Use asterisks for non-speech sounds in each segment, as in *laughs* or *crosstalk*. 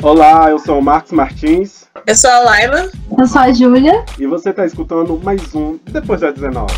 Olá, eu sou o Marcos Martins. Eu sou a Laila. Eu sou a Júlia. E você está escutando mais um Depois das 19.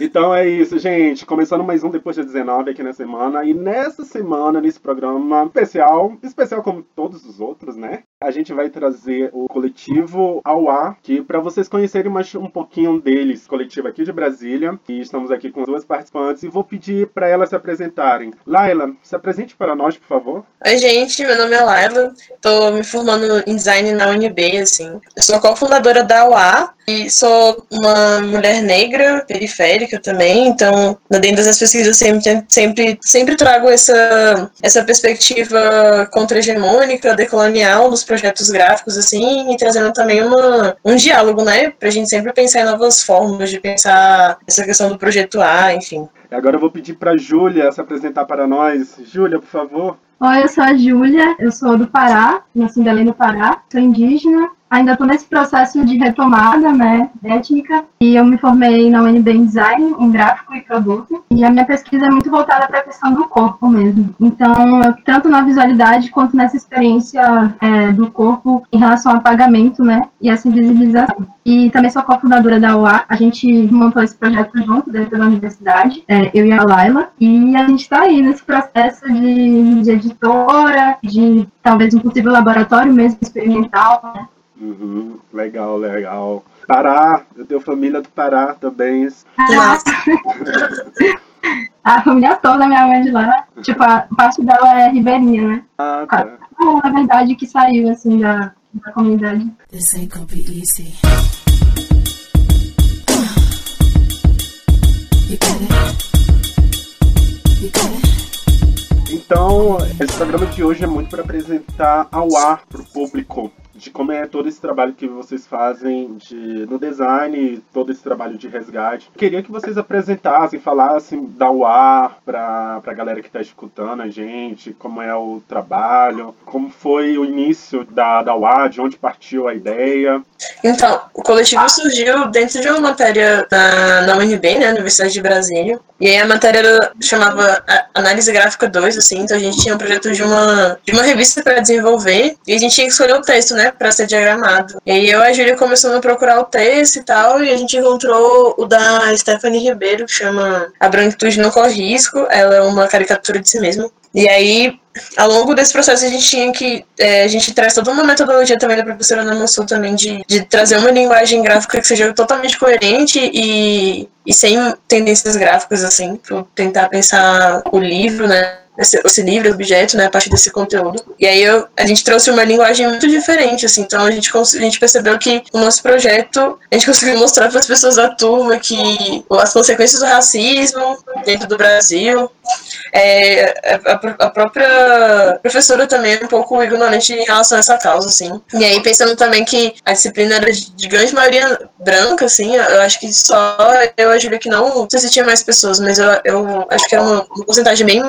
Então é isso, gente. Começando mais um Depois de 19 aqui na semana. E nessa semana, nesse programa especial, especial como todos os outros, né? A gente vai trazer o coletivo ar, que para vocês conhecerem mais um pouquinho deles, coletivo aqui de Brasília. E estamos aqui com duas participantes e vou pedir para elas se apresentarem. Laila, se apresente para nós, por favor. Oi, gente. Meu nome é Laila. Tô me formando em design na UNB, assim. Eu sou cofundadora da UA e sou uma mulher negra, periférica também, então, dentro das pesquisas, eu sempre, sempre, sempre trago essa, essa perspectiva contra-hegemônica, decolonial nos projetos gráficos, assim, e trazendo também uma, um diálogo, né, pra gente sempre pensar em novas formas de pensar essa questão do projeto A, enfim. Agora eu vou pedir para Júlia se apresentar para nós. Júlia, por favor. Oi, eu sou a Júlia, eu sou do Pará, nasci em Belém do Pará, sou indígena, ainda estou nesse processo de retomada, né, étnica, e eu me formei na UNB em Design, em Gráfico e Produto, e a minha pesquisa é muito voltada para a questão do corpo mesmo. Então, eu, tanto na visualidade quanto nessa experiência é, do corpo em relação ao apagamento, né, e essa invisibilização. E também sou cofundadora da UA, a. Gente montou esse projeto junto dentro da universidade, é, eu e a Laila, e a gente está aí nesse processo de, de editora, de talvez um possível laboratório mesmo experimental, né, Uhum, legal, legal. Pará, eu tenho família do Pará também. Nossa. *laughs* a família toda, minha mãe de lá, tipo, a parte dela é ribeirinha, né? Ah, tá. Na verdade, que saiu, assim, da, da comunidade. This ain't gonna be easy. Então, esse programa de hoje é muito para apresentar ao ar para o público de como é todo esse trabalho que vocês fazem de, no design, todo esse trabalho de resgate. Queria que vocês apresentassem, falassem da UAR para a galera que está escutando a gente, como é o trabalho, como foi o início da, da UAR, de onde partiu a ideia. Então, o coletivo surgiu dentro de uma matéria na, na UNB, né, Universidade de Brasília, e aí a matéria chamava Análise Gráfica 2, assim, então a gente tinha um projeto de uma, de uma revista para desenvolver, e a gente tinha que escolher o texto, né, para ser diagramado. E aí eu e a Júlia começamos a procurar o texto e tal, e a gente encontrou o da Stephanie Ribeiro, que chama A Branquitude Não Corre Risco, ela é uma caricatura de si mesma. E aí, ao longo desse processo, a gente tinha que. É, a gente traz toda uma metodologia também da professora Ana Mansur também de, de trazer uma linguagem gráfica que seja totalmente coerente e, e sem tendências gráficas, assim, para tentar pensar o livro, né? Esse, esse livro, objeto, né, a partir desse conteúdo. E aí eu, a gente trouxe uma linguagem muito diferente, assim, então a gente, a gente percebeu que o nosso projeto, a gente conseguiu mostrar para as pessoas da turma que as consequências do racismo dentro do Brasil, é, a, a, própria professora também é um pouco ignorante em relação a essa causa, assim. E aí, pensando também que a disciplina era de grande maioria branca, assim, eu acho que só eu e a Júlia que não, não sei se tinha mais pessoas, mas eu, eu acho que era uma, uma porcentagem bem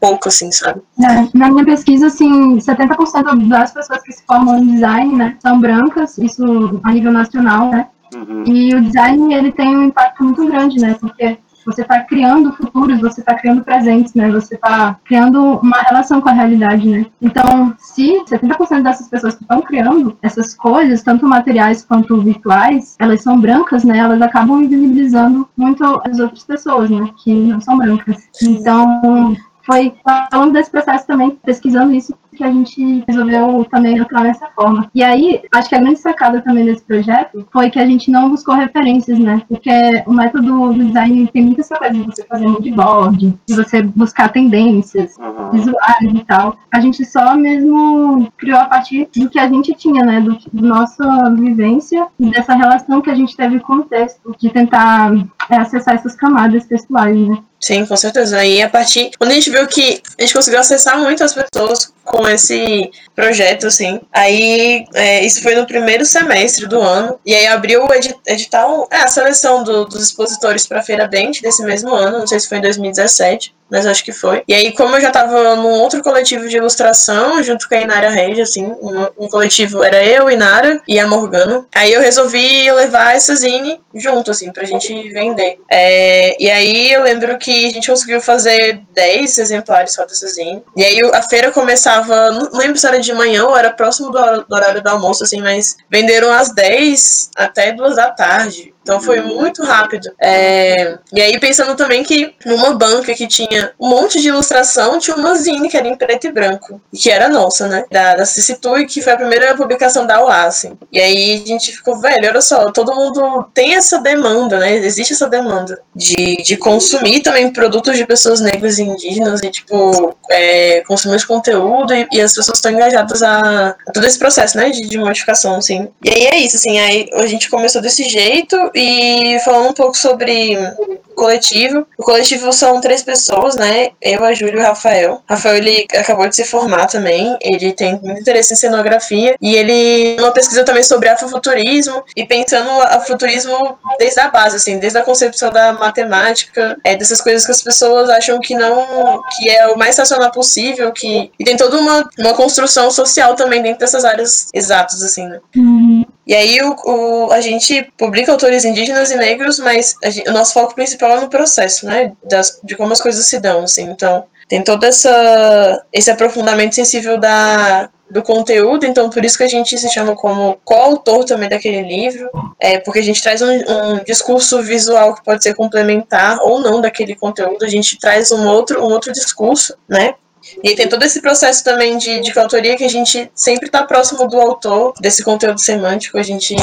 pouco, assim, sabe? É, na minha pesquisa, assim, 70% das pessoas que se formam em design, né, são brancas, isso a nível nacional, né? Uhum. E o design, ele tem um impacto muito grande, né? Porque você está criando futuros, você está criando presentes, né? Você está criando uma relação com a realidade, né? Então, se 70% dessas pessoas que estão criando essas coisas, tanto materiais quanto virtuais, elas são brancas, né? Elas acabam invisibilizando muito as outras pessoas, né? Que não são brancas. Então, foi longo desse processo também, pesquisando isso, que a gente resolveu também atuar dessa forma. E aí, acho que a grande sacada também desse projeto foi que a gente não buscou referências, né? Porque o método do design tem muita essa coisa de você fazer moodboard, de você buscar tendências uhum. visuais e tal. A gente só mesmo criou a partir do que a gente tinha, né? Do, do nossa vivência e dessa relação que a gente teve com o texto, de tentar é, acessar essas camadas textuais, né? Sim, com certeza. E a partir. Quando a gente viu que a gente conseguiu acessar muitas pessoas com esse projeto, assim. Aí, é, isso foi no primeiro semestre do ano. E aí abriu o edital, é, a seleção do, dos expositores para a Feira Dente desse mesmo ano, não sei se foi em 2017. Mas acho que foi. E aí, como eu já tava num outro coletivo de ilustração, junto com a Inara Reis, assim, um, um, coletivo era eu, Inara e a Morgana. Aí eu resolvi levar essa zine junto, assim, pra gente vender. É, e aí eu lembro que a gente conseguiu fazer 10 exemplares só dessa zine. E aí a feira começava, não lembro se era de manhã ou era próximo do, do horário do almoço, assim, mas venderam às 10 até 2 da tarde. Então foi muito rápido. É... E aí, pensando também que numa banca que tinha um monte de ilustração, tinha uma zine que era em preto e branco, que era nossa, né? Da, da Cicitui, que foi a primeira publicação da UA, assim. E aí a gente ficou, velho, olha só, todo mundo tem essa demanda, né? Existe essa demanda de, de consumir também produtos de pessoas negras e indígenas e, tipo, é, consumir esse conteúdo e, e, as pessoas estão engajadas a, a, todo esse processo, né? De, de modificação, assim. E aí é isso, assim, aí a gente começou desse jeito e falando um pouco sobre coletivo. O coletivo são três pessoas, né? Eu, a Júlia e o Rafael. Rafael, ele acabou de se formar também. Ele tem muito interesse em cenografia. E ele uma pesquisa também sobre afrofuturismo e pensando o futurismo desde a base, assim, desde a concepção da matemática, é, dessas coisas que as pessoas acham que não, que é o mais racional possível, que e tem toda uma, uma construção social também dentro dessas áreas exatas, assim, né? Uhum. E aí o, o, a gente publica autores indígenas e negros, mas gente, o nosso foco principal no processo, né? Das, de como as coisas se dão, assim. Então, tem todo essa, esse aprofundamento sensível da, do conteúdo, então por isso que a gente se chama como coautor também daquele livro, é, porque a gente traz um, um, discurso visual que pode ser complementar ou não daquele conteúdo, a gente traz um outro, um outro discurso, né? E tem todo esse processo também de, de coautoria que a gente sempre está próximo do autor desse conteúdo semântico, a gente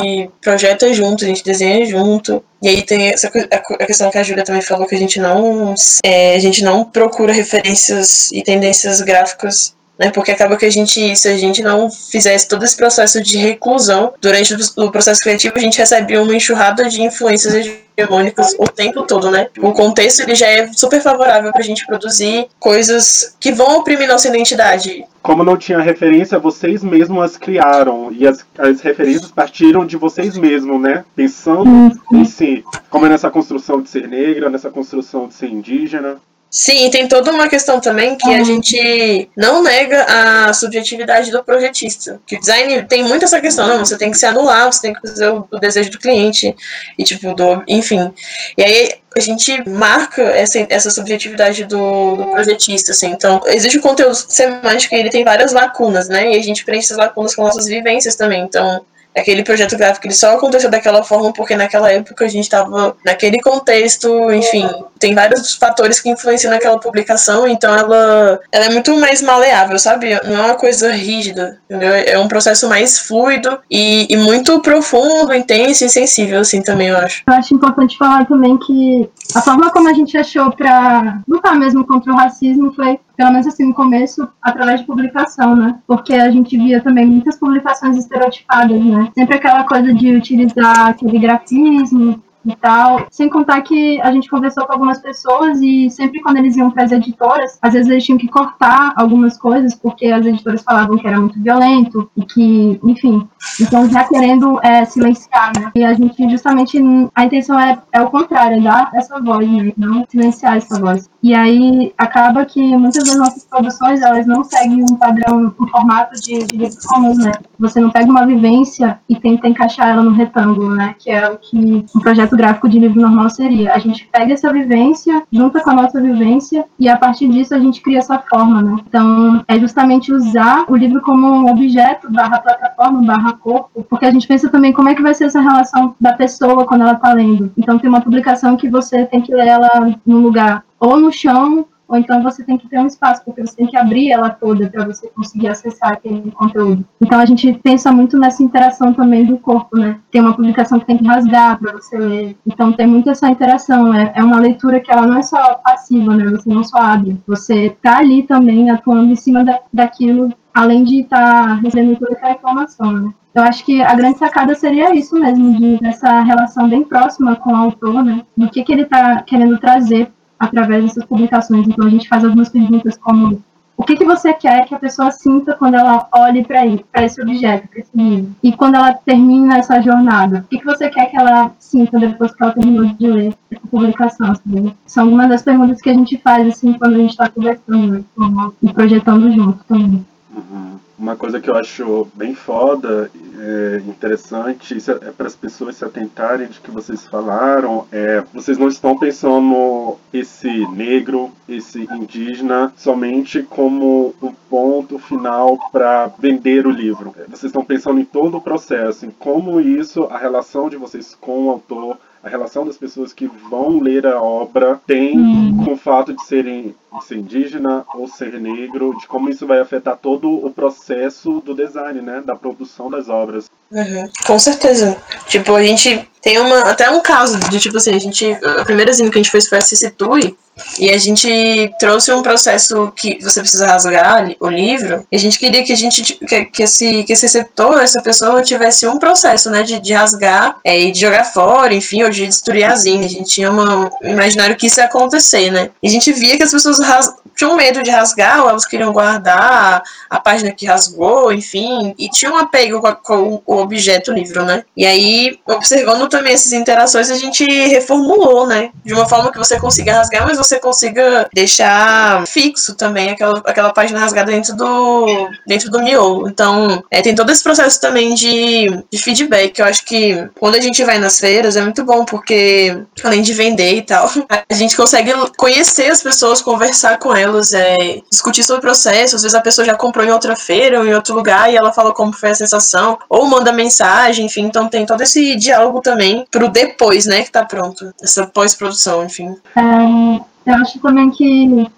projeta junto, a gente desenha junto. E aí tem essa a questão que a Júlia também falou que a gente não é, a gente não procura referências e tendências gráficas né? Porque acaba que a gente, se a gente não fizesse todo esse processo de reclusão durante o processo criativo, a gente recebe uma enxurrada de influências hegemônicas o tempo todo, né? O contexto ele já é super favorável para a gente produzir coisas que vão oprimir nossa identidade. Como não tinha referência, vocês mesmos as criaram e as, as referências partiram de vocês mesmos, né? Pensando uhum. em si, como é nessa construção de ser negra, nessa construção de ser indígena. Sim, tem toda uma questão também que a gente não nega a subjetividade do projetista. Que o design tem muito essa questão, não, você tem que se anular, você tem que fazer o, o desejo do cliente, e tipo, do, enfim. E aí a gente marca essa, essa subjetividade do, do projetista, assim. Então, existe o conteúdo semântico e ele tem várias lacunas, né? E a gente preenche essas lacunas com nossas vivências também. Então, aquele projeto gráfico ele só aconteceu daquela forma porque naquela época a gente estava naquele contexto, enfim, tem vários fatores que influenciam naquela publicação, então ela, ela é muito mais maleável, sabe? Não é uma coisa rígida, entendeu? É um processo mais fluido e, e muito profundo, intenso e sensível, assim, também, eu acho. Eu acho importante falar também que a forma como a gente achou para lutar mesmo contra o racismo foi pelo menos assim no começo, através de publicação, né? Porque a gente via também muitas publicações estereotipadas, né? Sempre aquela coisa de utilizar aquele grafismo e tal. Sem contar que a gente conversou com algumas pessoas e sempre quando eles iam para as editoras, às vezes eles tinham que cortar algumas coisas porque as editoras falavam que era muito violento e que, enfim, então já querendo é, silenciar, né? E a gente justamente a intenção é, é o contrário, é dar essa voz, né? Não silenciar essa voz. E aí acaba que muitas das nossas produções elas não seguem um padrão, um formato de, de livros comuns, né? Você não pega uma vivência e tenta encaixar ela no retângulo, né? Que é o que um projeto gráfico de livro normal seria. A gente pega essa vivência, junta com a nossa vivência e a partir disso a gente cria essa forma, né? Então é justamente usar o livro como um objeto barra plataforma, barra corpo, porque a gente pensa também como é que vai ser essa relação da pessoa quando ela está lendo. Então tem uma publicação que você tem que ler ela num lugar ou no chão, ou então você tem que ter um espaço, porque você tem que abrir ela toda para você conseguir acessar aquele conteúdo. Então a gente pensa muito nessa interação também do corpo, né? Tem uma publicação que tem que rasgar para você ler. Então tem muito essa interação. É, é uma leitura que ela não é só passiva, né? Você não só abre. Você tá ali também atuando em cima da, daquilo, além de estar tá recebendo toda aquela informação, né? Eu acho que a grande sacada seria isso mesmo, de essa relação bem próxima com o autor, né? Do que, que ele está querendo trazer através dessas publicações. Então a gente faz algumas perguntas como o que, que você quer que a pessoa sinta quando ela olhe para esse objeto, para esse livro? E quando ela termina essa jornada, o que, que você quer que ela sinta depois que ela terminou de ler essa publicação? Sabe? São algumas das perguntas que a gente faz assim quando a gente está conversando né, e projetando junto também. Uhum. Uma coisa que eu acho bem foda, é, interessante, é para as pessoas se atentarem de que vocês falaram, é vocês não estão pensando esse negro, esse indígena, somente como um ponto final para vender o livro. Vocês estão pensando em todo o processo, em como isso, a relação de vocês com o autor, a relação das pessoas que vão ler a obra tem hum. com o fato de serem ser indígena ou ser negro, de como isso vai afetar todo o processo do design, né, da produção das obras. Uhum, com certeza. Tipo, a gente tem uma, até um caso de, tipo assim, a gente, a primeira zine que a gente fez foi a Cicitui, e a gente trouxe um processo que você precisa rasgar o livro, e a gente queria que a gente, que, que esse, que esse receptor, essa pessoa, tivesse um processo, né, de, de rasgar é, e de jogar fora, enfim, ou de destruir a zine. A gente tinha um imaginário que isso ia acontecer, né. E a gente via que as pessoas ras, tinham medo de rasgar, ou elas queriam guardar a página que rasgou, enfim, e tinha um apego com, o objeto livro, né. E aí, observando também essas interações, a gente reformulou, né, de uma forma que você consiga rasgar, mas você consiga deixar fixo também aquela, aquela página rasgada dentro do, dentro do miolo. Então, é, tem todo esse processo também de, de feedback. Eu acho que quando a gente vai nas feiras é muito bom, porque além de vender e tal, *laughs* a gente consegue conhecer as pessoas, conversar com elas, é, discutir sobre o processo. Às vezes a pessoa já comprou em outra feira ou em outro lugar e ela fala como foi a sensação, ou manda mensagem, enfim. Então tem todo esse diálogo também pro depois, né, que tá pronto. Essa pós-produção, enfim. É, eu acho também que,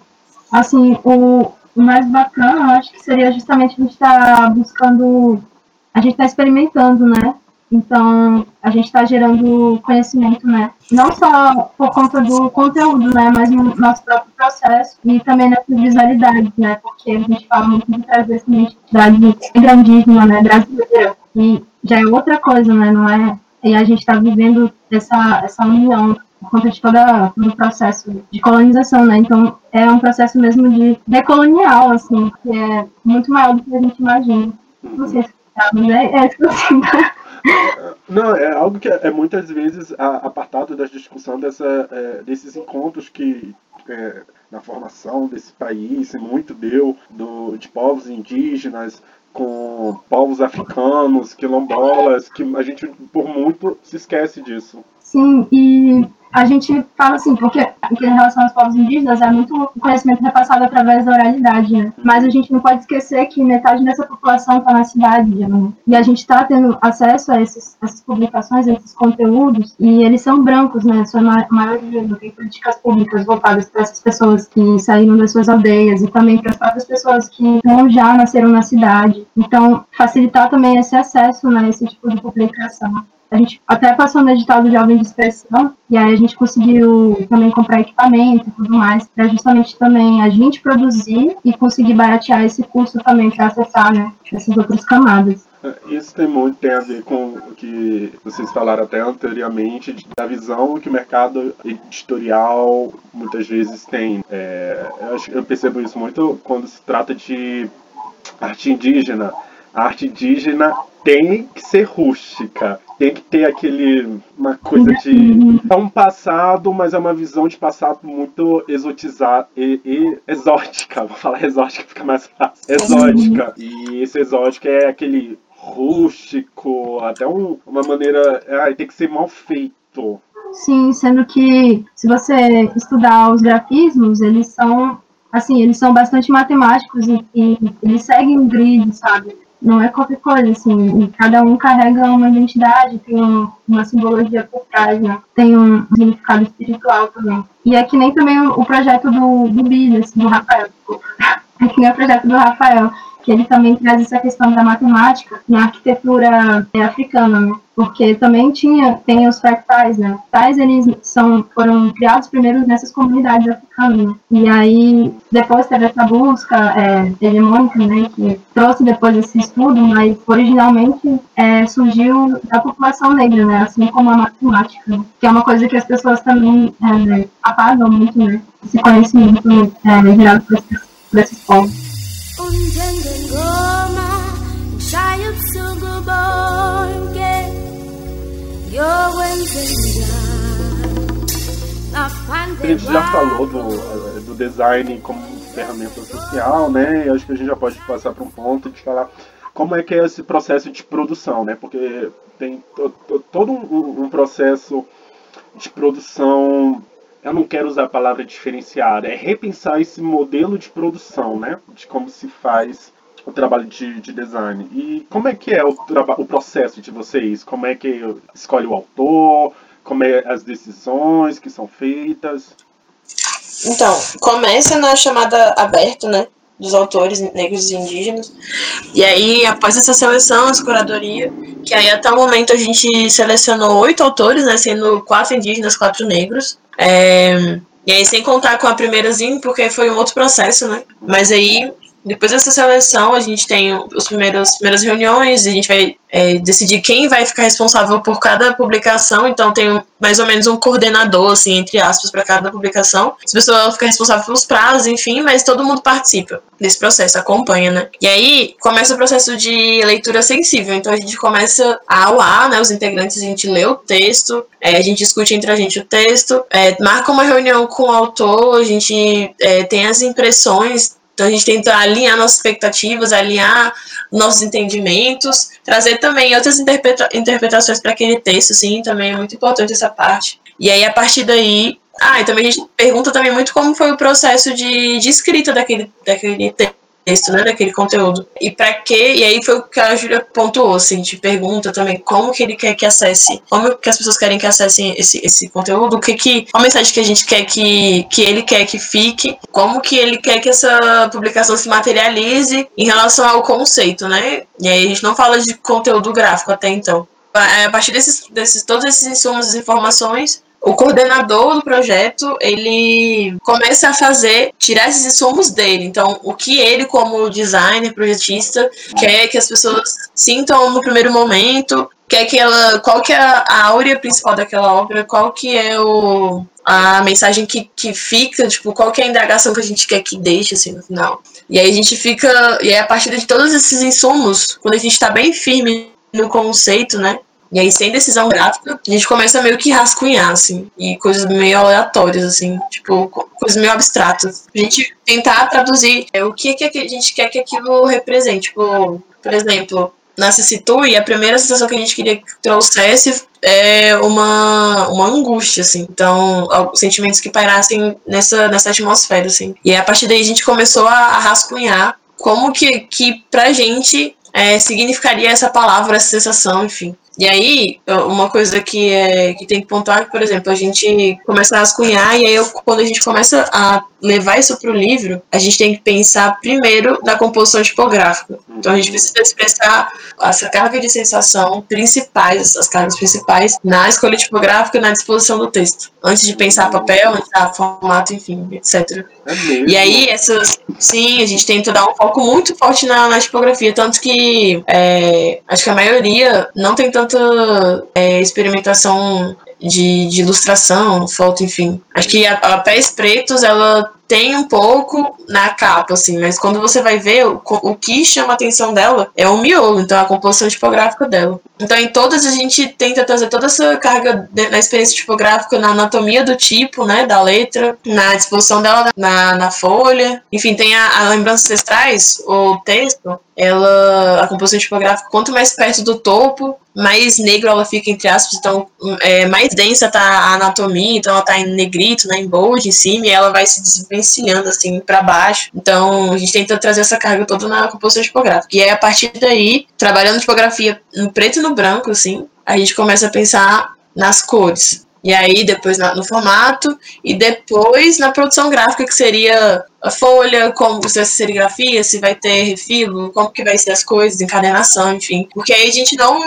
assim, o, mais bacana, eu acho que seria justamente a gente estar tá buscando, a gente está experimentando, né? Então, a gente está gerando conhecimento, né? Não só por conta do conteúdo, né? Mas no nosso próprio processo e também nessas visualidades, né? Porque a gente fala muito de trazer essa identidade grandíssima, né? Brasileira. E já é outra coisa, né? Não é... E a gente está vivendo essa, essa união por conta de toda, todo o processo de colonização, né? Então, é um processo mesmo de decolonial, assim, que é muito maior do que a gente imagina. Não sei se mas é, é isso assim, Não, é algo que é, muitas vezes apartado da discussão dessa, é, desses encontros que é, na formação desse país muito deu do, de povos indígenas com povos africanos, quilombolas, que a gente por muito se esquece disso. Sim, e a gente fala assim, porque em relação aos povos indígenas é muito conhecimento repassado através da oralidade, né? Mas a gente não pode esquecer que metade dessa população está na cidade, né? E a gente está tendo acesso a esses, essas publicações, a esses conteúdos, e eles são brancos, né? Sua maioria não tem políticas públicas voltadas para essas pessoas que saíram das suas aldeias e também para as próprias pessoas que não já nasceram na cidade. Então, facilitar também esse acesso, né? Esse tipo de publicação. A gente até passou no edital do Jovem de Expressão, e aí a gente conseguiu também comprar equipamento e tudo mais, para justamente também a gente produzir e conseguir baratear esse curso também para acessar né, essas outras camadas. Isso tem muito tem a ver com o que vocês falaram até anteriormente, da visão que o mercado editorial muitas vezes tem. É, eu, eu percebo isso muito quando se trata de arte indígena. A arte indígena tem que ser rústica. Tem que ter aquele. uma coisa de. É um passado, mas é uma visão de passado muito exotizada e, e exótica. Vou falar exótica fica mais fácil. Exótica. E esse exótico é aquele rústico, até um, uma maneira. Ah, tem que ser mal feito. Sim, sendo que se você estudar os grafismos, eles são assim, eles são bastante matemáticos e, e eles seguem um grid, sabe? Não é qualquer coisa, assim, cada um carrega uma identidade, tem um, uma simbologia por trás, né? Tem um significado espiritual também. E é que nem também o, projeto do, do Billy, assim, do Rafael, *laughs* é que nem o projeto do Rafael, que ele também traz essa questão da matemática na arquitetura é, africana, né? porque também tinha tem os fractais, né? Fractais eles são foram criados primeiro nessas comunidades africanas, né? e aí depois teve essa busca é, hegemônica, né? Que trouxe depois esse estudo, mas originalmente é, surgiu da população negra, né? Assim como a matemática, né? que é uma coisa que as pessoas também é, apagam muito, né? Esse conhecimento é, gerado por esses, por esses povos. A gente já falou do, eh, do design como ferramenta social, né? E acho que a gente já pode passar para um ponto de falar como é que é esse processo de produção, né? Porque tem todo um, um processo de produção eu não quero usar a palavra diferenciar, é repensar esse modelo de produção, né? De como se faz o trabalho de, de design. E como é que é o, o processo de vocês? Como é que escolhe o autor? Como é as decisões que são feitas? Então, começa na chamada aberta, né? Dos autores negros e indígenas. E aí, após essa seleção, essa curadoria, que aí até o momento a gente selecionou oito autores, né? Sendo quatro indígenas, quatro negros. É, e aí, sem contar com a primeirazinha, porque foi um outro processo, né? Mas aí depois dessa seleção, a gente tem os primeiros, as primeiras reuniões, a gente vai é, decidir quem vai ficar responsável por cada publicação. Então, tem mais ou menos um coordenador, assim, entre aspas, para cada publicação. Essa pessoa fica responsável pelos prazos, enfim, mas todo mundo participa desse processo, acompanha, né? E aí começa o processo de leitura sensível. Então, a gente começa a aular, né? Os integrantes, a gente lê o texto, é, a gente discute entre a gente o texto, é, marca uma reunião com o autor, a gente é, tem as impressões então a gente tenta alinhar nossas expectativas, alinhar nossos entendimentos, trazer também outras interpreta interpretações para aquele texto, sim, também é muito importante essa parte. E aí a partir daí, ah, e também a gente pergunta também muito como foi o processo de, de escrita daquele, daquele texto texto, né, daquele conteúdo. E para quê? E aí foi o que a Júlia pontuou, assim, te pergunta também como que ele quer que acesse, como que as pessoas querem que acessem esse, esse conteúdo, o que que, a mensagem que a gente quer que, que ele quer que fique, como que ele quer que essa publicação se materialize em relação ao conceito, né? E aí a gente não fala de conteúdo gráfico até então. A partir desses, desses todos esses insumos e informações, o coordenador do projeto, ele começa a fazer, tirar esses insumos dele. Então, o que ele, como designer, projetista, quer que as pessoas sintam no primeiro momento, quer que ela, qual que é a áurea principal daquela obra, qual que é o, a mensagem que, que fica, tipo, qual que é a indagação que a gente quer que deixe, assim, no final. E aí a gente fica, e aí a partir de todos esses insumos, quando a gente está bem firme no conceito, né, e aí, sem decisão gráfica, a gente começa meio que rascunhar, assim, e coisas meio aleatórias, assim, tipo, coisas meio abstratas. A gente tentar traduzir é, o que, que a gente quer que aquilo represente. Tipo, por exemplo, na Situe, a primeira sensação que a gente queria que trouxesse é uma, uma angústia, assim. Então, sentimentos que pairassem nessa, nessa atmosfera, assim. E a partir daí a gente começou a, a rascunhar como que, que pra gente é, significaria essa palavra, essa sensação, enfim. E aí, uma coisa que, é, que tem que pontuar, por exemplo, a gente começa a rascunhar e aí eu, quando a gente começa a levar isso para o livro, a gente tem que pensar primeiro na composição tipográfica. Então a gente precisa expressar essa carga de sensação principais, as cargas principais, na escolha tipográfica e na disposição do texto. Antes de pensar papel, antes de formato, enfim, etc. É e aí, essas. Sim, a gente tenta dar um foco muito forte na, na tipografia, tanto que é, acho que a maioria não tem tanta é, experimentação de, de ilustração, foto, enfim. Acho que a, a Pés Pretos, ela tem um pouco na capa, assim, mas quando você vai ver, o, o que chama a atenção dela é o miolo, então a composição tipográfica dela. Então, em todas a gente tenta trazer toda essa carga de, na experiência tipográfica, na anatomia do tipo, né, da letra, na disposição dela na, na folha. Enfim, tem a, a lembrança ancestrais, o texto, ela, a composição tipográfica, quanto mais perto do topo, mais negro ela fica, entre aspas, então é, mais densa tá a anatomia, então ela tá em negrito, né, em bold em cima, e ela vai se desvencilhando, assim, para baixo. Então, a gente tenta trazer essa carga toda na composição tipográfica. E aí, a partir daí, trabalhando tipografia no preto e no branco, assim, a gente começa a pensar nas cores. E aí, depois na, no formato, e depois na produção gráfica, que seria a folha, como vai ser serigrafia, se vai ter refilo, como que vai ser as coisas, encadenação, enfim. Porque aí a gente não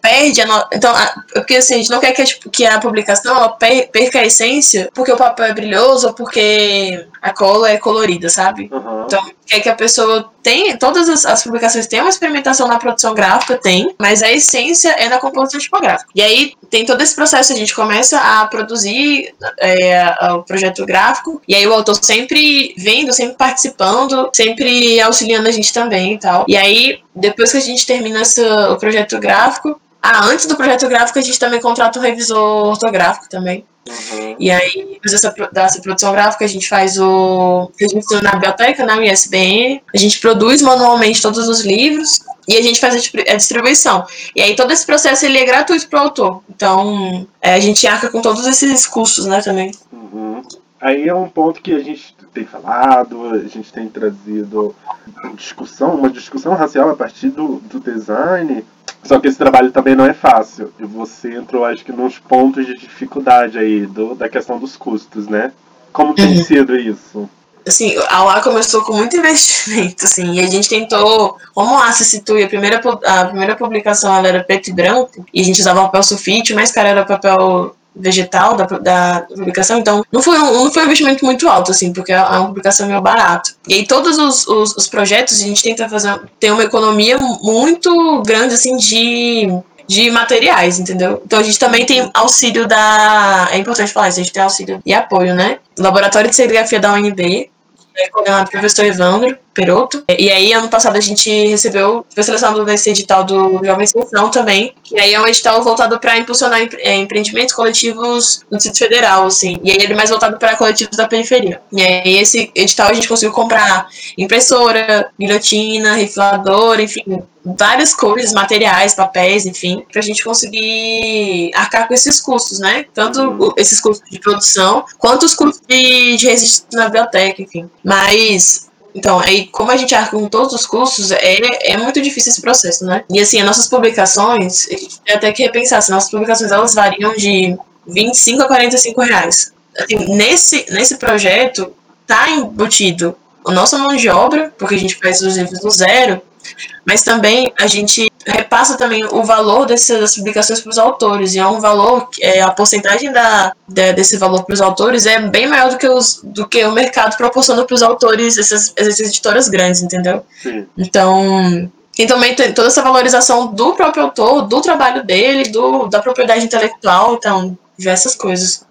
perde a no... Então, a... porque assim, a gente não quer que a, tipo, que a publicação ela perca a essência porque o papel é brilhoso ou porque a cola é colorida, sabe? Uhum. Então, quer que a pessoa tenha, todas as, as, publicações têm uma experimentação na produção gráfica, tem, mas a essência é na composição tipográfica. E aí tem todo esse processo, a gente começa a produzir é, o projeto gráfico, e aí o autor sempre vendo, sempre participando, sempre auxiliando a gente também e tal. E aí, depois que a gente termina essa, o projeto gráfico, ah, antes do projeto gráfico, a gente também contrata um revisor ortográfico também. Uhum. E aí, depois dessa, dessa produção gráfica, a gente faz o registro na biblioteca, na ISBN, a gente produz manualmente todos os livros e a gente faz a distribuição. E aí todo esse processo ele é gratuito para o autor. Então, é, a gente arca com todos esses custos, né, também. Uhum. Aí é um ponto que a gente tem falado, a gente tem trazido discussão, uma discussão racial a partir do, do design, só que esse trabalho também não é fácil. E você entrou, acho que, nos pontos de dificuldade aí do, da questão dos custos, né? Como tem uhum. sido isso? Assim, a UA começou com muito *laughs* investimento, assim, e a gente tentou, como a se situa, a primeira, a primeira publicação ela era preto e branco, e a gente usava papel sulfite, mais cara era papel vegetal da, da publicação, então não foi, um, não foi um investimento muito alto, assim, porque é uma publicação meio barato. E aí todos os, os, os projetos a gente tenta fazer, ter uma economia muito grande, assim, de de materiais, entendeu? Então a gente também tem auxílio da. É importante falar isso, a gente tem auxílio e apoio, né? Laboratório de Serigrafia da UNB, é coordenado pelo professor Evandro Peroto. E aí, ano passado, a gente recebeu, foi selecionado nesse edital do Jovem Extensão também, que aí é um edital voltado para impulsionar é, empreendimentos coletivos no Distrito Federal, assim. E aí ele é mais voltado para coletivos da periferia. E aí, esse edital a gente conseguiu comprar impressora, guilhotina, refilador, enfim, várias coisas, materiais, papéis, enfim, para a gente conseguir arcar com esses custos, né? Tanto esses custos de produção, quanto os custos de, de registro na biblioteca, enfim. Mas então, aí, como a gente arca com todos os custos, é, é muito difícil esse processo, né? E assim, as nossas publicações, a gente tem até que repensar, as nossas publicações elas variam de 25 a 45 reais. Assim, nesse, nesse projeto, tá embutido a nossa mão de obra, porque a gente faz os livros do zero, mas também a gente repassa também o valor dessas publicações para os autores, e é um valor, é, a porcentagem da, de, desse valor para os autores é bem maior do que, os, do que o mercado proporciona para os autores, essas, essas editoras grandes, entendeu? Sim. Então, tem também toda essa valorização do próprio autor, do trabalho dele, do, da propriedade intelectual, então, diversas coisas.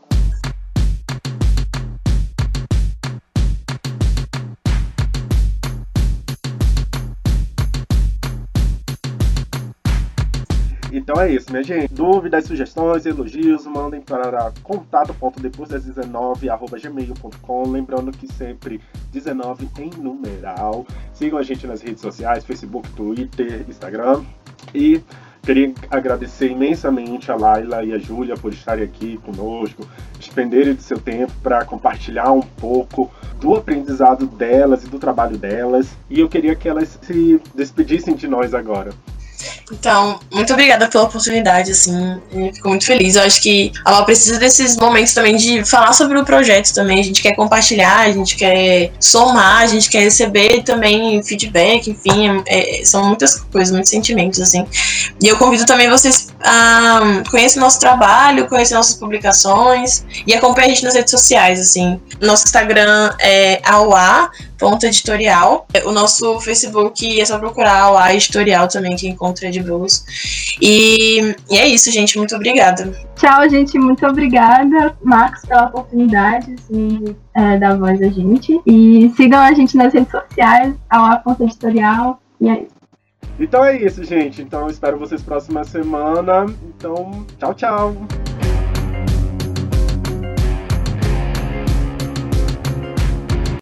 Então é isso, minha gente. Dúvidas, sugestões, elogios, mandem para contato.depois das 19 gmail.com. Lembrando que sempre 19 em numeral. Sigam a gente nas redes sociais, Facebook, Twitter, Instagram. E queria agradecer imensamente a Laila e a Júlia por estarem aqui conosco, despenderem do seu tempo para compartilhar um pouco do aprendizado delas e do trabalho delas. E eu queria que elas se despedissem de nós agora. Então, muito obrigada pela oportunidade, assim, fico muito feliz. Eu acho que a precisa desses momentos também de falar sobre o projeto também. A gente quer compartilhar, a gente quer somar, a gente quer receber também feedback, enfim, é, são muitas coisas, muitos sentimentos, assim. E eu convido também vocês a conhecer nosso trabalho, conhecer nossas publicações e acompanhar a gente nas redes sociais, assim. Nosso Instagram é AUA, ponto editorial. O nosso Facebook é só procurar lá editorial também que encontra de blues. E, e é isso, gente. Muito obrigada. Tchau, gente. Muito obrigada, Marcos, pela oportunidade assim, é, dar voz a gente. E sigam a gente nas redes sociais, a ponto editorial. E é isso. Então é isso, gente. Então espero vocês próxima semana. Então, tchau, tchau.